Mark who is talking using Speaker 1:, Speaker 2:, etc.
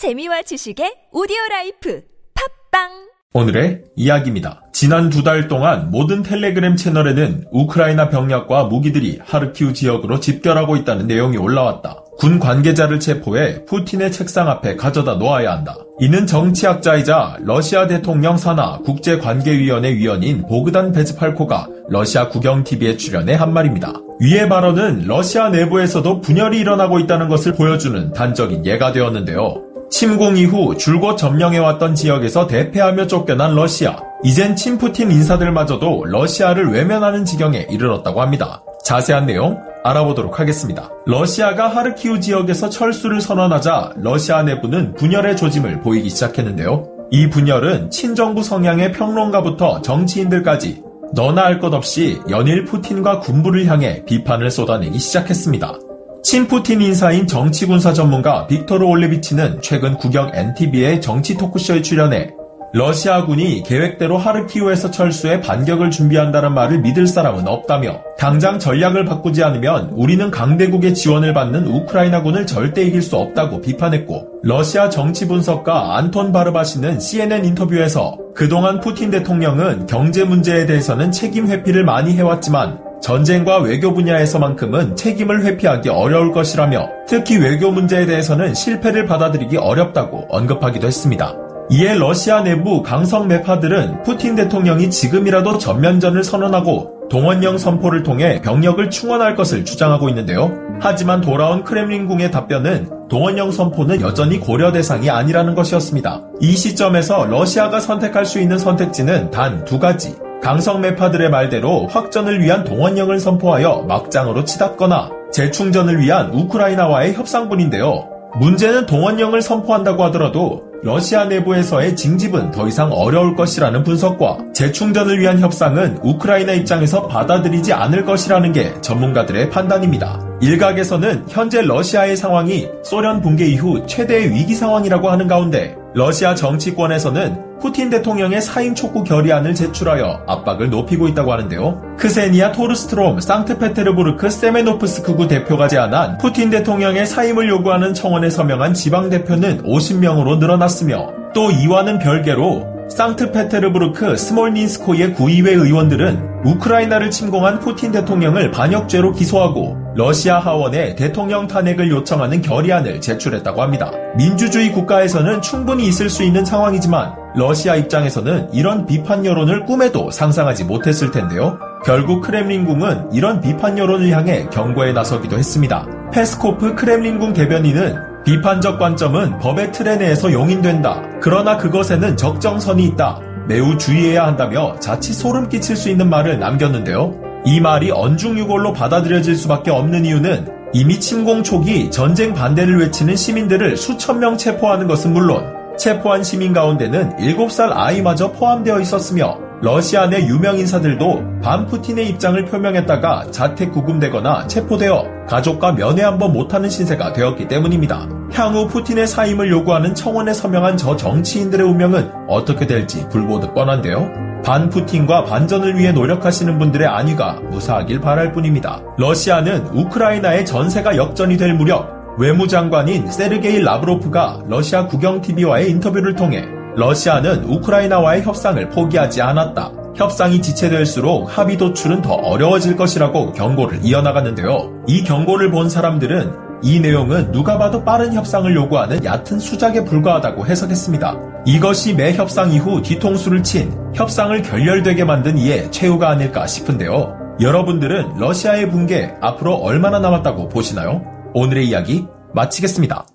Speaker 1: 재미와 지식의 오디오 라이프 팟빵
Speaker 2: 오늘의 이야기입니다. 지난 두 달 동안 모든 텔레그램 채널에는 우크라이나 병력과 무기들이 하르키우 지역으로 집결하고 있다는 내용이 올라왔다. 군 관계자를 체포해 푸틴의 책상 앞에 가져다 놓아야 한다. 이는 정치학자이자 러시아 대통령 산하 국제관계위원회 위원인 보그단 베즈팔코가 러시아 국영TV에 출연해 한 말입니다. 위의 발언은 러시아 내부에서도 분열이 일어나고 있다는 것을 보여주는 단적인 예가 되었는데요. 침공 이후 줄곧 점령해왔던 지역에서 대패하며 쫓겨난 러시아. 이젠 친푸틴 인사들마저도 러시아를 외면하는 지경에 이르렀다고 합니다. 자세한 내용 알아보도록 하겠습니다. 러시아가 하르키우 지역에서 철수를 선언하자 러시아 내부는 분열의 조짐을 보이기 시작했는데요. 이 분열은 친정부 성향의 평론가부터 정치인들까지 너나 할 것 없이 연일 푸틴과 군부를 향해 비판을 쏟아내기 시작했습니다. 친푸틴 인사인 정치군사 전문가 빅토르 올레비치는 최근 국영 NTV의 정치 토크쇼에 출연해 러시아군이 계획대로 하르키우에서 철수해 반격을 준비한다는 말을 믿을 사람은 없다며 당장 전략을 바꾸지 않으면 우리는 강대국의 지원을 받는 우크라이나군을 절대 이길 수 없다고 비판했고 러시아 정치 분석가 안톤 바르바 시는 CNN 인터뷰에서 그동안 푸틴 대통령은 경제 문제에 대해서는 책임 회피를 많이 해왔지만 전쟁과 외교 분야에서만큼은 책임을 회피하기 어려울 것이라며 특히 외교 문제에 대해서는 실패를 받아들이기 어렵다고 언급하기도 했습니다. 이에 러시아 내부 강성 매파들은 푸틴 대통령이 지금이라도 전면전을 선언하고 동원령 선포를 통해 병력을 충원할 것을 주장하고 있는데요. 하지만 돌아온 크렘린궁의 답변은 동원령 선포는 여전히 고려 대상이 아니라는 것이었습니다. 이 시점에서 러시아가 선택할 수 있는 선택지는 단 두 가지. 강성 매파들의 말대로 확전을 위한 동원령을 선포하여 막장으로 치닫거나 재충전을 위한 우크라이나와의 협상분인데요. 문제는 동원령을 선포한다고 하더라도 러시아 내부에서의 징집은 더 이상 어려울 것이라는 분석과 재충전을 위한 협상은 우크라이나 입장에서 받아들이지 않을 것이라는 게 전문가들의 판단입니다. 일각에서는 현재 러시아의 상황이 소련 붕괴 이후 최대의 위기 상황이라고 하는 가운데 러시아 정치권에서는 푸틴 대통령의 사임 촉구 결의안을 제출하여 압박을 높이고 있다고 하는데요. 크세니아 토르스트롬 상트페테르부르크 세메노프스크구 대표가 제안한 푸틴 대통령의 사임을 요구하는 청원에 서명한 지방 대표는 50명으로 늘어났으며 또 이와는 별개로 상트페테르부르크 스몰닌스코의 구의회 의원들은 우크라이나를 침공한 푸틴 대통령을 반역죄로 기소하고 러시아 하원에 대통령 탄핵을 요청하는 결의안을 제출했다고 합니다. 민주주의 국가에서는 충분히 있을 수 있는 상황이지만 러시아 입장에서는 이런 비판 여론을 꿈에도 상상하지 못했을 텐데요. 결국 크렘린궁은 이런 비판 여론을 향해 경고에 나서기도 했습니다. 페스코프 크렘린궁 대변인은 비판적 관점은 법의 틀에 내에서 용인된다. 그러나 그것에는 적정선이 있다. 매우 주의해야 한다며 자칫 소름 끼칠 수 있는 말을 남겼는데요. 이 말이 언중유골로 받아들여질 수밖에 없는 이유는 이미 침공 초기 전쟁 반대를 외치는 시민들을 수천 명 체포하는 것은 물론 체포한 시민 가운데는 7살 아이마저 포함되어 있었으며 러시아 내 유명 인사들도 반 푸틴의 입장을 표명했다가 자택 구금되거나 체포되어 가족과 면회 한번 못하는 신세가 되었기 때문입니다. 향후 푸틴의 사임을 요구하는 청원에 서명한 저 정치인들의 운명은 어떻게 될지 불보듯 뻔한데요. 반 푸틴과 반전을 위해 노력하시는 분들의 안위가 무사하길 바랄 뿐입니다. 러시아는 우크라이나의 전세가 역전이 될 무렵 외무장관인 세르게이 라브로프가 러시아 국영TV와의 인터뷰를 통해 러시아는 우크라이나와의 협상을 포기하지 않았다. 협상이 지체될수록 합의 도출은 더 어려워질 것이라고 경고를 이어나갔는데요. 이 경고를 본 사람들은 이 내용은 누가 봐도 빠른 협상을 요구하는 얕은 수작에 불과하다고 해석했습니다. 이것이 매 협상 이후 뒤통수를 친 협상을 결렬되게 만든 이의 최후가 아닐까 싶은데요. 여러분들은 러시아의 붕괴 앞으로 얼마나 남았다고 보시나요? 오늘의 이야기 마치겠습니다.